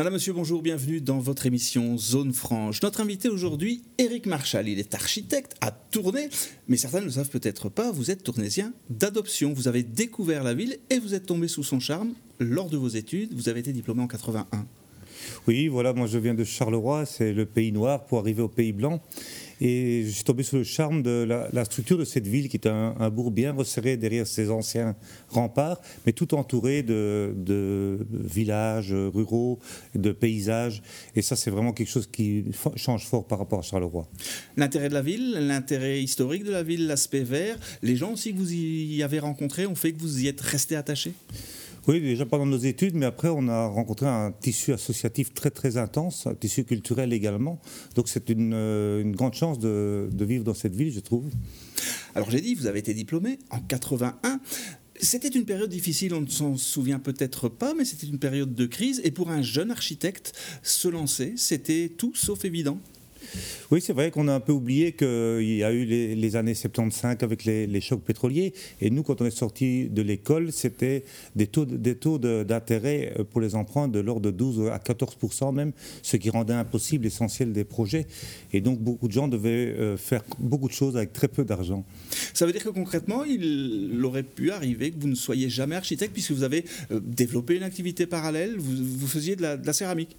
Madame, Monsieur, bonjour, bienvenue dans votre émission Zone Franche. Notre invité aujourd'hui, Éric Marchal. Il est architecte à Tournai, mais certains ne le savent peut-être pas, vous êtes tournaisien d'adoption. Vous avez découvert la ville et vous êtes tombé sous son charme lors de vos études. Vous avez été diplômé en 81. Oui, voilà, moi je viens de Charleroi, c'est le pays noir pour arriver au pays blanc. Et je suis tombé sous le charme de la, structure de cette ville qui est un, bourg bien resserré derrière ses anciens remparts, mais tout entouré de, villages ruraux, de paysages. Et ça, c'est vraiment quelque chose qui change fort par rapport à Charleroi. L'intérêt de la ville, l'intérêt historique de la ville, l'aspect vert, les gens aussi que vous y avez rencontrés ont fait que vous y êtes resté attaché oui, déjà pendant nos études, mais après on a rencontré un tissu associatif très très intense, un tissu culturel également. Donc c'est une, euh, grande chance de, vivre dans cette ville, je trouve. Alors j'ai dit, vous avez été diplômé en 81. C'était une période difficile, on ne s'en souvient peut-être pas, mais c'était une période de crise. Et pour un jeune architecte, se lancer, c'était tout sauf évident. Oui, c'est vrai qu'on a un peu oublié qu'il y a eu les, années 75 avec les, chocs pétroliers. Et nous, quand on est sorti de l'école, c'était des taux, des taux d'intérêt euh, pour les emprunts de l'ordre de 12 à 14% même, ce qui rendait impossible l'essentiel des projets. Et donc, beaucoup de gens devaient euh, faire beaucoup de choses avec très peu d'argent. Ça veut dire que concrètement, il aurait pu arriver que vous ne soyez jamais architecte puisque vous avez euh, développé une activité parallèle, vous, faisiez de la céramique.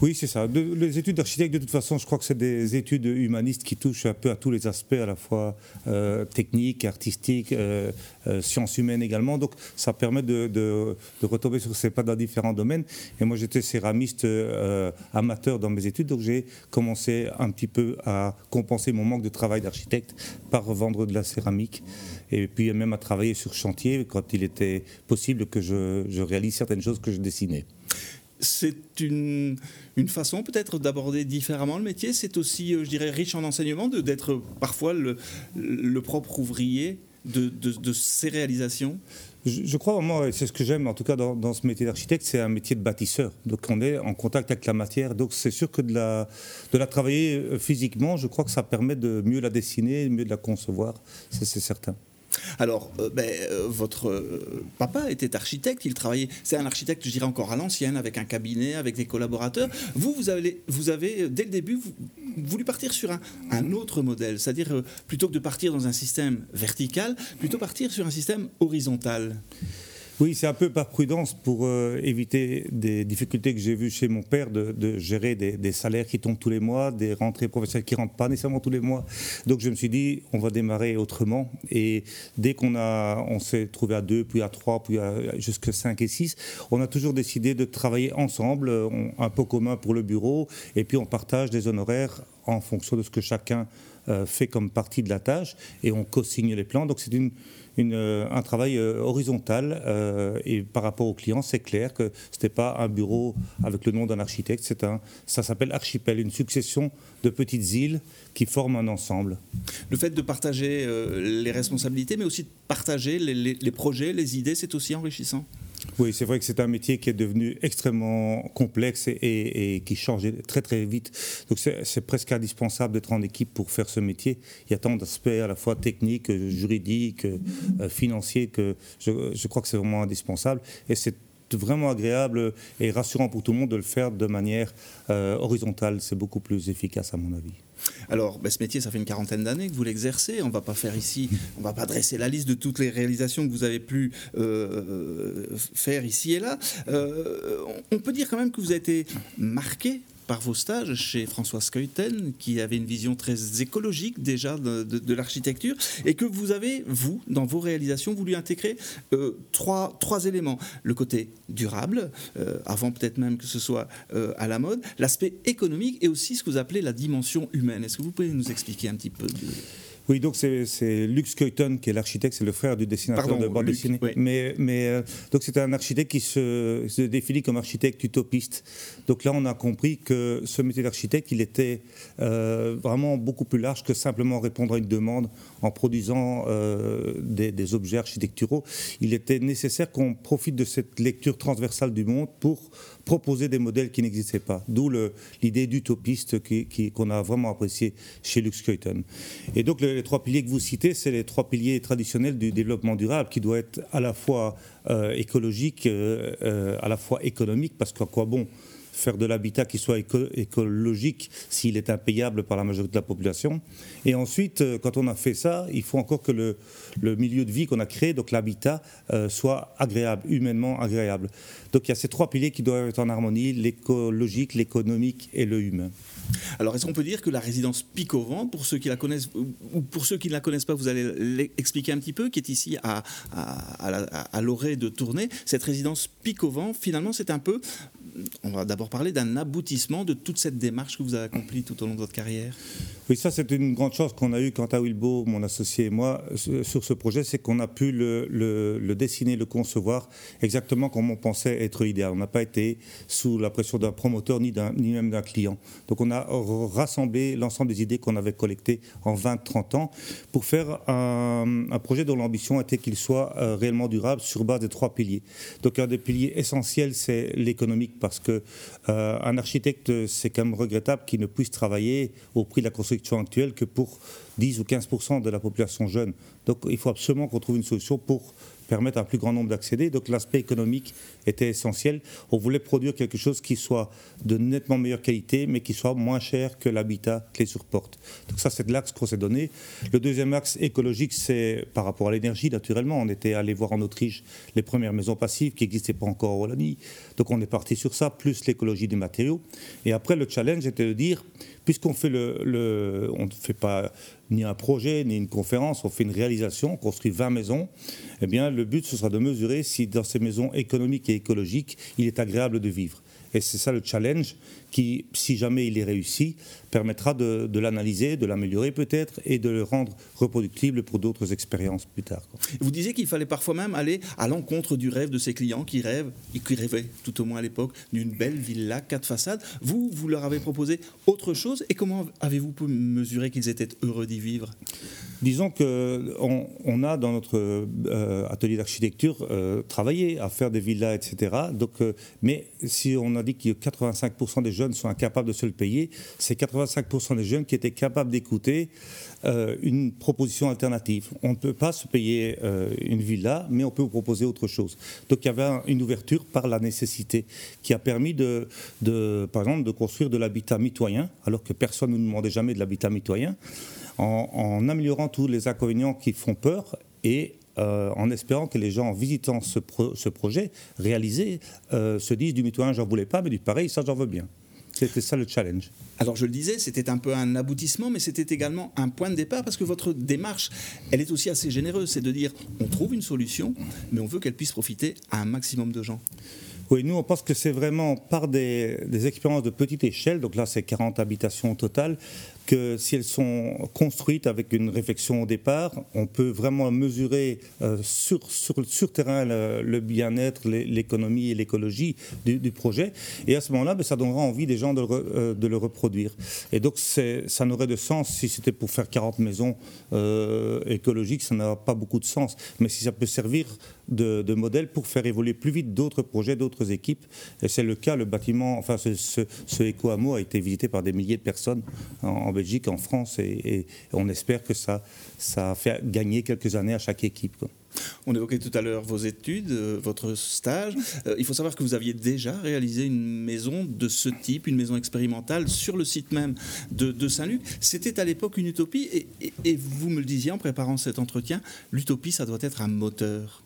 Oui, c'est ça. les études d'architecte, de toute façon, je crois que c'est des études humanistes qui touchent un peu à tous les aspects, à la fois euh, techniques, artistiques, euh, euh, sciences humaines également. Donc, ça permet de, retomber sur ces pas dans différents domaines. Et moi, j'étais céramiste amateur dans mes études, donc j'ai commencé un petit peu à compenser mon manque de travail d'architecte par vendre de la céramique. Et puis même à travailler sur chantier quand il était possible que je réalise certaines choses que je dessinais c'est une, une, façon peut-être d'aborder différemment le métier. C'est aussi, euh, je dirais, riche en enseignement d'être parfois le, propre ouvrier de, de, ces réalisations. Je, crois vraiment, c'est ce que j'aime en tout cas dans, dans ce métier d'architecte, c'est un métier de bâtisseur. Donc on est en contact avec la matière. Donc c'est sûr que de la, de la travailler euh, physiquement, je crois que ça permet de mieux la dessiner, mieux de la concevoir. c'est certain. Alors, euh, ben, euh, votre euh, papa était architecte, il travaillait, c'est un architecte, je dirais encore à l'ancienne, avec un cabinet, avec des collaborateurs. Vous, vous avez, vous avez dès le début, voulu partir sur un, un autre modèle, c'est-à-dire plutôt que de partir dans un système vertical, plutôt partir sur un système horizontal. Oui, c'est un peu par prudence pour euh, éviter des difficultés que j'ai vues chez mon père de, gérer des, salaires qui tombent tous les mois, des rentrées professionnelles qui ne rentrent pas nécessairement tous les mois. Donc je me suis dit, on va démarrer autrement. Et dès qu'on a, on s'est trouvé à deux, puis à trois, puis jusqu'à cinq et six, on a toujours décidé de travailler ensemble, un peu commun pour le bureau, et puis on partage des honoraires en fonction de ce que chacun euh, fait comme partie de la tâche, et on co-signe les plans. Donc c'est une euh, un travail euh, horizontal euh, et par rapport aux clients, c'est clair que ce n'était pas un bureau avec le nom d'un architecte, c'est un, ça s'appelle archipel, une succession de petites îles qui forment un ensemble. Le fait de partager les responsabilités, mais aussi de partager les projets, les idées, c'est aussi enrichissant? Oui, c'est vrai que c'est un métier qui est devenu extrêmement complexe et, qui change très très vite. Donc c'est presque indispensable d'être en équipe pour faire ce métier. Il y a tant d'aspects à la fois techniques, juridiques, euh, financiers que je, crois que c'est vraiment indispensable. Et c'est vraiment agréable et rassurant pour tout le monde de le faire de manière euh, horizontale. C'est beaucoup plus efficace à mon avis. Alors, ben, ce métier, ça fait une quarantaine d'années que vous l'exercez. On va pas faire ici, on va pas dresser la liste de toutes les réalisations que vous avez pu euh, faire ici et là. Euh, on peut dire quand même que vous avez été marqué par vos stages chez François Skeuten, qui avait une vision très écologique déjà de, l'architecture, et que vous avez, vous, dans vos réalisations, voulu intégrer euh, trois, trois éléments. Le côté durable, euh, avant peut-être même que ce soit euh, à la mode, l'aspect économique et aussi ce que vous appelez la dimension humaine. Est-ce que vous pouvez nous expliquer un petit peu. Oui, donc c'est Lux Kuyten qui est l'architecte, c'est le frère du dessinateur de bande dessinée. Mais, mais euh, donc c'est un architecte qui se, se, définit comme architecte utopiste. Donc là, on a compris que ce métier d'architecte, il était euh, vraiment beaucoup plus large que simplement répondre à une demande en produisant euh, des, des, objets architecturaux. Il était nécessaire qu'on profite de cette lecture transversale du monde pour proposer des modèles qui n'existaient pas. D'où l'idée d'utopiste qu'on a vraiment apprécié chez Lux Kuyten. Et donc les, trois piliers que vous citez, c'est les trois piliers traditionnels du développement durable qui doit être à la fois euh, écologique, euh, euh, à la fois économique, parce qu'à quoi bon faire de l'habitat qui soit écologique s'il est impayable par la majorité de la population. Et ensuite, euh, quand on a fait ça, il faut encore que le, milieu de vie qu'on a créé, donc l'habitat, euh, soit agréable, humainement agréable. Donc il y a ces trois piliers qui doivent être en harmonie, l'écologique, l'économique et le humain. Alors, est-ce qu'on peut dire que la résidence Picovent, pour ceux qui la connaissent ou pour ceux qui ne la connaissent pas, vous allez l'expliquer un petit peu, qui est ici à, à, l'orée de Tournai, cette résidence Picovent, finalement, c'est un peu on va d'abord parler d'un aboutissement de toute cette démarche que vous avez accomplie tout au long de votre carrière. Oui, ça c'est une grande chance qu'on a eue quant à Wilbo, mon associé et moi, sur ce projet, c'est qu'on a pu le, dessiner, le concevoir exactement comme on pensait être idéal. On n'a pas été sous la pression d'un promoteur ni, ni même d'un client. Donc on a rassemblé l'ensemble des idées qu'on avait collectées en 20-30 ans pour faire un, projet dont l'ambition était qu'il soit euh, réellement durable sur base des trois piliers. Donc un des piliers essentiels, c'est l'économique parce que euh, un architecte, c'est quand même regrettable qu'il ne puisse travailler au prix de la construction actuelle que pour 10 ou 15% de la population jeune. Donc il faut absolument qu'on trouve une solution pour permettre à un plus grand nombre d'accéder. Donc l'aspect économique était essentiel. On voulait produire quelque chose qui soit de nettement meilleure qualité, mais qui soit moins cher que l'habitat clé sur porte. Donc ça, c'est l'axe qu'on s'est donné. Le deuxième axe écologique, c'est par rapport à l'énergie, naturellement. On était allé voir en Autriche les premières maisons passives qui n'existaient pas encore en Wallonie. Donc on est parti sur ça, plus l'écologie des matériaux. Et après, le challenge était de dire, puisqu'on fait le, on ne fait pas ni un projet, ni une conférence, on fait une réalisation, on construit 20 maisons, eh bien, le but, ce sera de mesurer si dans ces maisons économiques et écologiques, il est agréable de vivre. Et c'est ça le challenge qui, si jamais il est réussi, permettra de, l'analyser, de l'améliorer peut-être et de le rendre reproductible pour d'autres expériences plus tard. Vous disiez qu'il fallait parfois même aller à l'encontre du rêve de ses clients qui rêvent, qui rêvaient tout au moins à l'époque, d'une belle villa, quatre façades. Vous, vous leur avez proposé autre chose et comment avez-vous pu mesurer qu'ils étaient heureux d'y vivre? Disons qu'on on a dans notre euh, atelier d'architecture euh, travaillé à faire des villas, etc. Donc, euh, mais si on a dit que 85% des jeunes sont incapables de se le payer, c'est 85% des jeunes qui étaient capables d'écouter une proposition alternative. On ne peut pas se payer une villa, mais on peut vous proposer autre chose. Donc il y avait une ouverture par la nécessité qui a permis de, de par exemple, de construire de l'habitat mitoyen, alors que personne ne nous demandait jamais de l'habitat mitoyen, en, améliorant tous les inconvénients qui font peur et euh, en espérant que les gens, en visitant ce, projet réalisé, se disent du mitoyen, j'en voulais pas, mais du pareil, ça, j'en veux bien. C'était ça le challenge. Alors je le disais, c'était un peu un aboutissement, mais c'était également un point de départ parce que votre démarche, elle est aussi assez généreuse. C'est de dire, on trouve une solution, mais on veut qu'elle puisse profiter à un maximum de gens. Oui, nous, on pense que c'est vraiment par des, expériences de petite échelle, donc là, c'est 40 habitations au total, que si elles sont construites avec une réflexion au départ, on peut vraiment mesurer euh, sur, sur, terrain le, bien-être, l'économie et l'écologie du, projet. Et à ce moment-là, ben, ça donnera envie des gens de le, euh, reproduire. Et donc, ça n'aurait de sens si c'était pour faire 40 maisons euh, écologiques, ça n'a pas beaucoup de sens. Mais si ça peut servir de, de modèle pour faire évoluer plus vite d'autres projets, d'autres équipes, et c'est le cas, le bâtiment, enfin, ce, ce, ce éco-hameau a été visité par des milliers de personnes en, Belgique, en France, et, on espère que ça, ça fait gagner quelques années à chaque équipe. On évoquait tout à l'heure vos études, euh, votre stage. Euh, il faut savoir que vous aviez déjà réalisé une maison de ce type, une maison expérimentale sur le site même de, Saint-Luc. C'était à l'époque une utopie et, vous me le disiez en préparant cet entretien, l'utopie, ça doit être un moteur.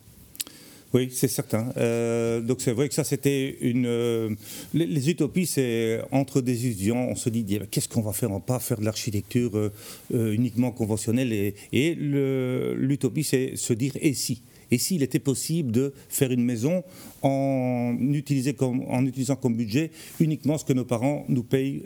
Oui, c'est certain. Euh, donc c'est vrai que ça, c'était une... Euh, les, utopies, c'est entre des étudiants, on se dit, qu'est-ce qu'on va faire? On va pas faire de l'architecture euh, uniquement conventionnelle. Et, l'utopie, c'est se dire, et si? Et s'il était possible de faire une maison en, en, utilisant comme budget uniquement ce que nos parents nous payent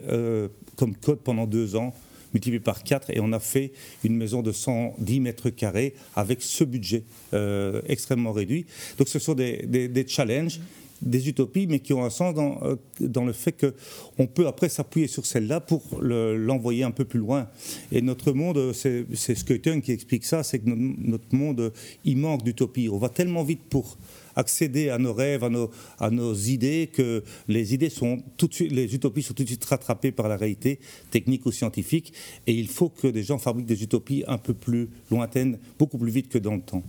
comme code pendant deux ans multiplié par 4 et on a fait une maison de 110 mètres carrés avec ce budget euh, extrêmement réduit. Donc ce sont des, des, challenges des utopies, mais qui ont un sens dans, euh, le fait qu'on peut après s'appuyer sur celle-là pour l'envoyer un peu plus loin. Et notre monde, c'est Skeuting qui explique ça, c'est que notre monde, il manque d'utopie. On va tellement vite pour accéder à nos rêves, à nos, idées, que les idées sont tout les utopies sont tout de suite rattrapées par la réalité technique ou scientifique. Et il faut que des gens fabriquent des utopies un peu plus lointaines, beaucoup plus vite que dans le temps.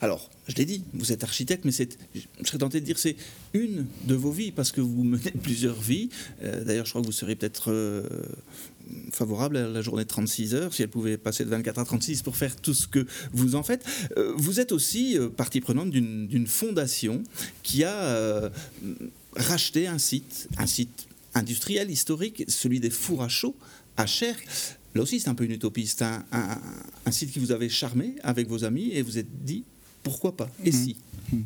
Alors, je l'ai dit, vous êtes architecte, mais je serais tenté de dire c'est une de vos vies, parce que vous menez plusieurs vies. Euh, d'ailleurs, je crois que vous serez peut-être euh, favorable à la journée de 36 heures, si elle pouvait passer de 24 à 36 pour faire tout ce que vous en faites. Euh, vous êtes aussi partie prenante d'une fondation qui a racheté un site, un site industriel, historique, celui des fours à chaud à Cher. Là aussi, c'est un peu une utopie. C'est un, site qui vous avait charmé avec vos amis et vous êtes dit pourquoi pas Et si mhm.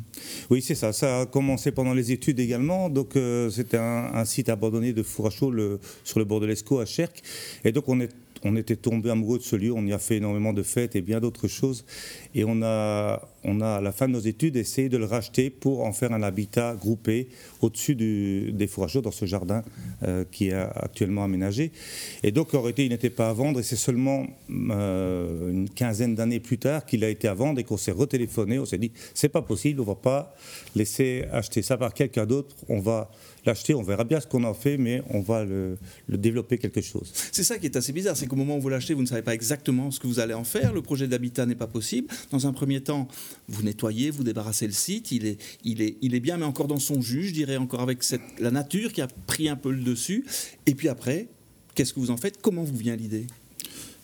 oui, c'est ça. Ça a commencé pendant les études également. Donc, euh, c'était un, site abandonné de four à chaud sur le bord de l'Escaut à Cherc. Et donc, on est on était tombé amoureux de ce lieu, on y a fait énormément de fêtes et bien d'autres choses. Et on a, on a, à la fin de nos études, essayé de le racheter pour en faire un habitat groupé au-dessus des fourrageurs dans ce jardin euh, qui est actuellement aménagé. Et donc, en réalité, il n'était pas à vendre et c'est seulement euh, une quinzaine d'années plus tard qu'il a été à vendre et qu'on s'est retéléphoné. On s'est dit, c'est pas possible, on va pas laisser acheter ça par quelqu'un d'autre, on va l'acheter, on verra bien ce qu'on en fait, mais on va le, développer quelque chose. C'est ça qui est assez bizarre, c'est qu'au moment où vous l'achetez, vous ne savez pas exactement ce que vous allez en faire, le projet d'habitat n'est pas possible. Dans un premier temps, vous nettoyez, vous débarrassez le site, il est, il est, il est bien, mais encore dans son jus, je dirais, encore avec la nature qui a pris un peu le dessus. Et puis après, qu'est-ce que vous en faites? Comment vous vient l'idée?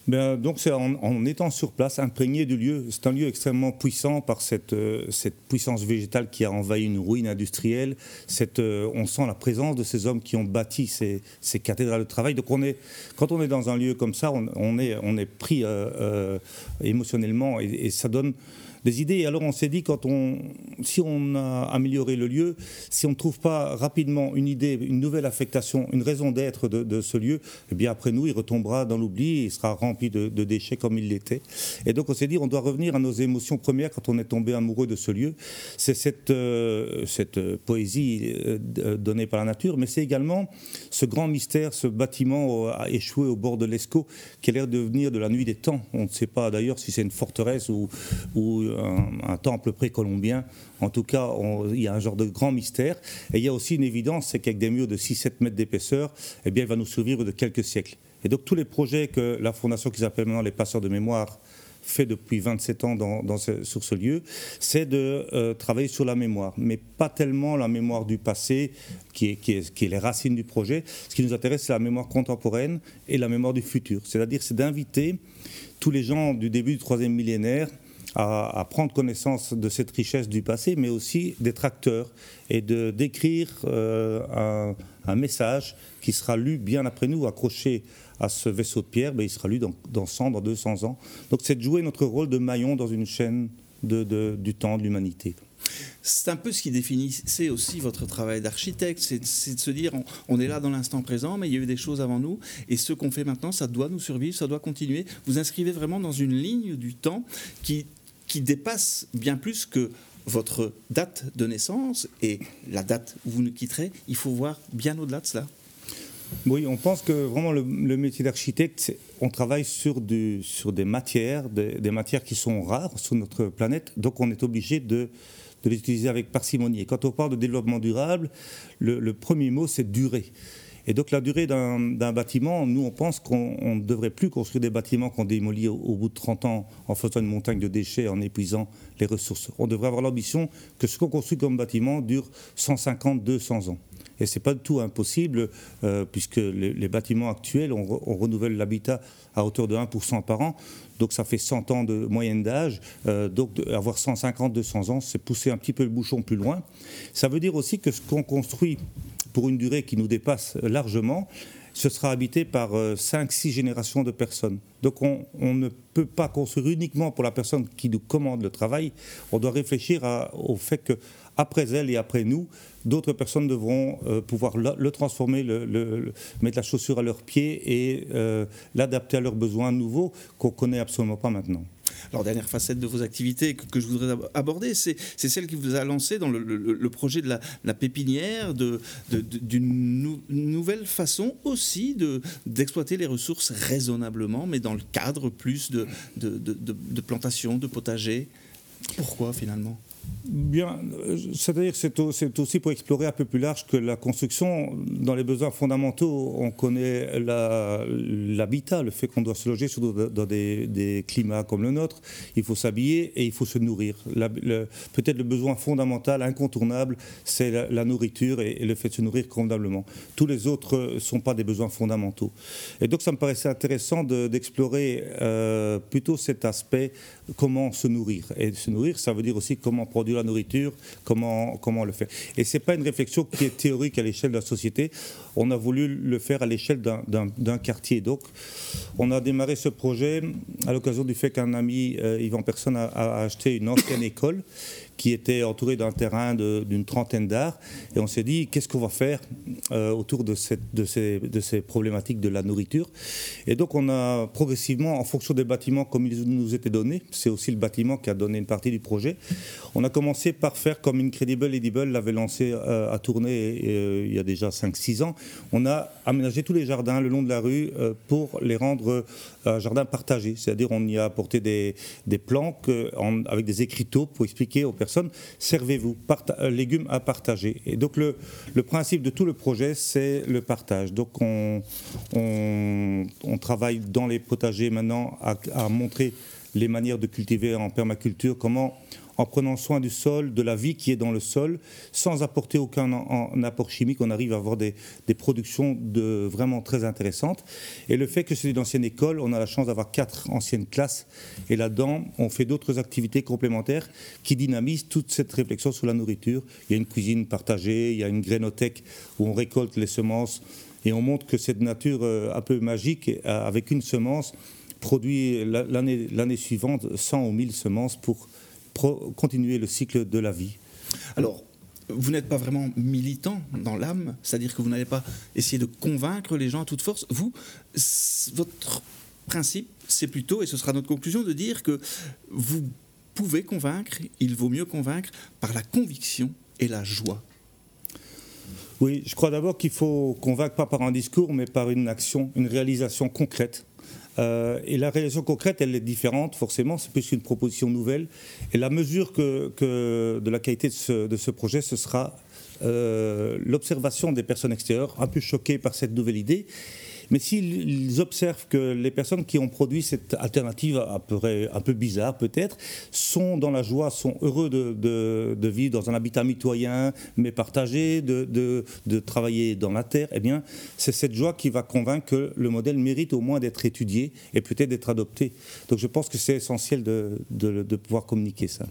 Ben, donc c'est en, étant sur place, imprégné du lieu. C'est un lieu extrêmement puissant par cette, euh, puissance végétale qui a envahi une ruine industrielle. Euh, on sent la présence de ces hommes qui ont bâti ces, cathédrales de travail. Donc quand on est dans un lieu comme ça, on, est, pris euh, émotionnellement et, ça donne des idées. Alors on s'est dit, quand on, si on a amélioré le lieu, si on ne trouve pas rapidement une idée, une nouvelle affectation, une raison d'être de, ce lieu, eh bien après nous, il retombera dans l'oubli, il sera rempli de, déchets comme il l'était. Et donc on s'est dit, on doit revenir à nos émotions premières quand on est tombé amoureux de ce lieu. C'est cette, euh, cette poésie euh, donnée par la nature, mais c'est également ce grand mystère, ce bâtiment a échoué au bord de l'Escaut, qui a l'air de venir de la nuit des temps. On ne sait pas d'ailleurs si c'est une forteresse ou, ou un, temple précolombien. En tout cas, il y a un genre de grand mystère. Et il y a aussi une évidence, c'est qu'avec des murs de 6-7 mètres d'épaisseur, eh bien, il va nous survivre de quelques siècles. Et donc tous les projets que la fondation qui s'appelle maintenant les passeurs de mémoire fait depuis 27 ans sur ce lieu, c'est de euh, travailler sur la mémoire, mais pas tellement la mémoire du passé, qui, est, qui est, les racines du projet. Ce qui nous intéresse, c'est la mémoire contemporaine et la mémoire du futur. C'est-à-dire, c'est d'inviter tous les gens du début du troisième millénaire à, prendre connaissance de cette richesse du passé, mais aussi des tracteurs, et de d'écrire euh, un, message qui sera lu bien après nous, accroché à ce vaisseau de pierre, ben, il sera lu dans, dans 100, dans 200 ans. Donc c'est de jouer notre rôle de maillon dans une chaîne du temps, de l'humanité. C'est un peu ce qui définissait aussi votre travail d'architecte, c'est de se dire on, est là dans l'instant présent, mais il y a eu des choses avant nous, et ce qu'on fait maintenant, ça doit nous survivre, ça doit continuer. Vous inscrivez vraiment dans une ligne du temps qui qui dépasse bien plus que votre date de naissance et la date où vous nous quitterez. Il faut voir bien au-delà de cela. Oui, on pense que vraiment le, métier d'architecte, on travaille sur, du, sur des matières, des, matières qui sont rares sur notre planète, donc on est obligé de, de les utiliser avec parcimonie. Et quand on parle de développement durable, le, premier mot, c'est durée. Et donc la durée d'un bâtiment, nous on pense qu'on ne devrait plus construire des bâtiments qu'on démolit au, bout de 30 ans en faisant une montagne de déchets, en épuisant les ressources. On devrait avoir l'ambition que ce qu'on construit comme bâtiment dure 150, 200 ans. Et ce n'est pas du tout impossible, euh, puisque les, bâtiments actuels, on, renouvelle l'habitat à hauteur de 1% par an. Donc ça fait 100 ans de moyenne d'âge. Euh, donc avoir 150, 200 ans, c'est pousser un petit peu le bouchon plus loin. Ça veut dire aussi que ce qu'on construit pour une durée qui nous dépasse largement, ce sera habité par 5-6 euh, générations de personnes. Donc on, ne peut pas construire uniquement pour la personne qui nous commande le travail, on doit réfléchir au fait que après elle et après nous, d'autres personnes devront euh, pouvoir le, transformer, mettre la chaussure à leurs pieds et euh, l'adapter à leurs besoins nouveaux qu'on connaît absolument pas maintenant. Alors, dernière facette de vos activités que, je voudrais aborder, c'est celle qui vous a lancé dans le, projet de la, pépinière, d'une nouvelle façon aussi d'exploiter les ressources raisonnablement, mais dans le cadre plus de, de plantation, de potager. Pourquoi finalement? Bien, c'est-à-dire que c'est aussi pour explorer un peu plus large que la construction. Dans les besoins fondamentaux, on connaît l'habitat, le fait qu'on doit se loger dans des, climats comme le nôtre. Il faut s'habiller et il faut se nourrir. Peut-être le besoin fondamental, incontournable, c'est la, nourriture et, le fait de se nourrir convenablement. Tous les autres ne sont pas des besoins fondamentaux. Et donc ça me paraissait intéressant d'explorer euh, plutôt cet aspect, comment se nourrir. Et se nourrir, ça veut dire aussi comment produire la nourriture, comment, comment le faire. Et ce n'est pas une réflexion qui est théorique à l'échelle de la société, on a voulu le faire à l'échelle d'un quartier. Donc, on a démarré ce projet à l'occasion du fait qu'un ami, euh, Yvan Personne, a, a acheté une ancienne école qui était entouré d'un terrain d'une trentaine d'arts. Et on s'est dit, qu'est-ce qu'on va faire euh, autour de, cette, de, ces, de, ces, problématiques de la nourriture? Et donc, on a progressivement, en fonction des bâtiments comme ils nous étaient donnés, c'est aussi le bâtiment qui a donné une partie du projet, on a commencé par faire comme Incredible Edible l'avait lancé euh, à tourner euh, il y a déjà 5-6 ans. On a aménagé tous les jardins le long de la rue pour les rendre jardins partagés. C'est-à-dire, on y a apporté des, des planques avec des écriteaux pour expliquer aux personnes servez-vous, euh, légumes à partager. Et donc le, principe de tout le projet, c'est le partage. Donc on, on, travaille dans les potagers maintenant à, à montrer les manières de cultiver en permaculture, comment en prenant soin du sol, de la vie qui est dans le sol, sans apporter aucun apport chimique, on arrive à avoir des, productions de, vraiment très intéressantes. Et le fait que c'est une ancienne école, on a la chance d'avoir quatre anciennes classes, et là-dedans, on fait d'autres activités complémentaires qui dynamisent toute cette réflexion sur la nourriture. Il y a une cuisine partagée, il y a une grainothèque où on récolte les semences, et on montre que cette nature euh, un peu magique, euh, avec une semence, produit l'année suivante 100 ou 1000 semences pour continuer le cycle de la vie. Alors, vous n'êtes pas vraiment militant dans l'âme, c'est-à-dire que vous n'allez pas essayer de convaincre les gens à toute force. Vous, votre principe, c'est plutôt, et ce sera notre conclusion, de dire que vous pouvez convaincre, il vaut mieux convaincre par la conviction et la joie. Oui, je crois d'abord qu'il faut convaincre pas par un discours, mais par une action, une réalisation concrète. Euh, et la réalisation concrète, elle est différente, forcément, c'est plus une proposition nouvelle. Et la mesure de la qualité de ce, de ce projet, ce sera euh, l'observation des personnes extérieures, un peu choquées par cette nouvelle idée, mais s'ils observent que les personnes qui ont produit cette alternative un peu, un peu bizarre peut-être, sont dans la joie, sont heureux de, vivre dans un habitat mitoyen, mais partagé, de, travailler dans la terre, eh bien, c'est cette joie qui va convaincre que le modèle mérite au moins d'être étudié et peut-être d'être adopté. Donc je pense que c'est essentiel de pouvoir communiquer ça.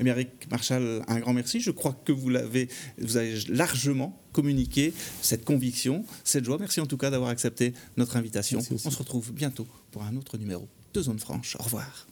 Eh bien, Eric Marshall, un grand merci. Je crois que vous l'avez, vous avez largement communiqué cette conviction, cette joie. Merci en tout cas d'avoir accepté notre invitation. On se retrouve bientôt pour un autre numéro de Zone Franche. Au revoir.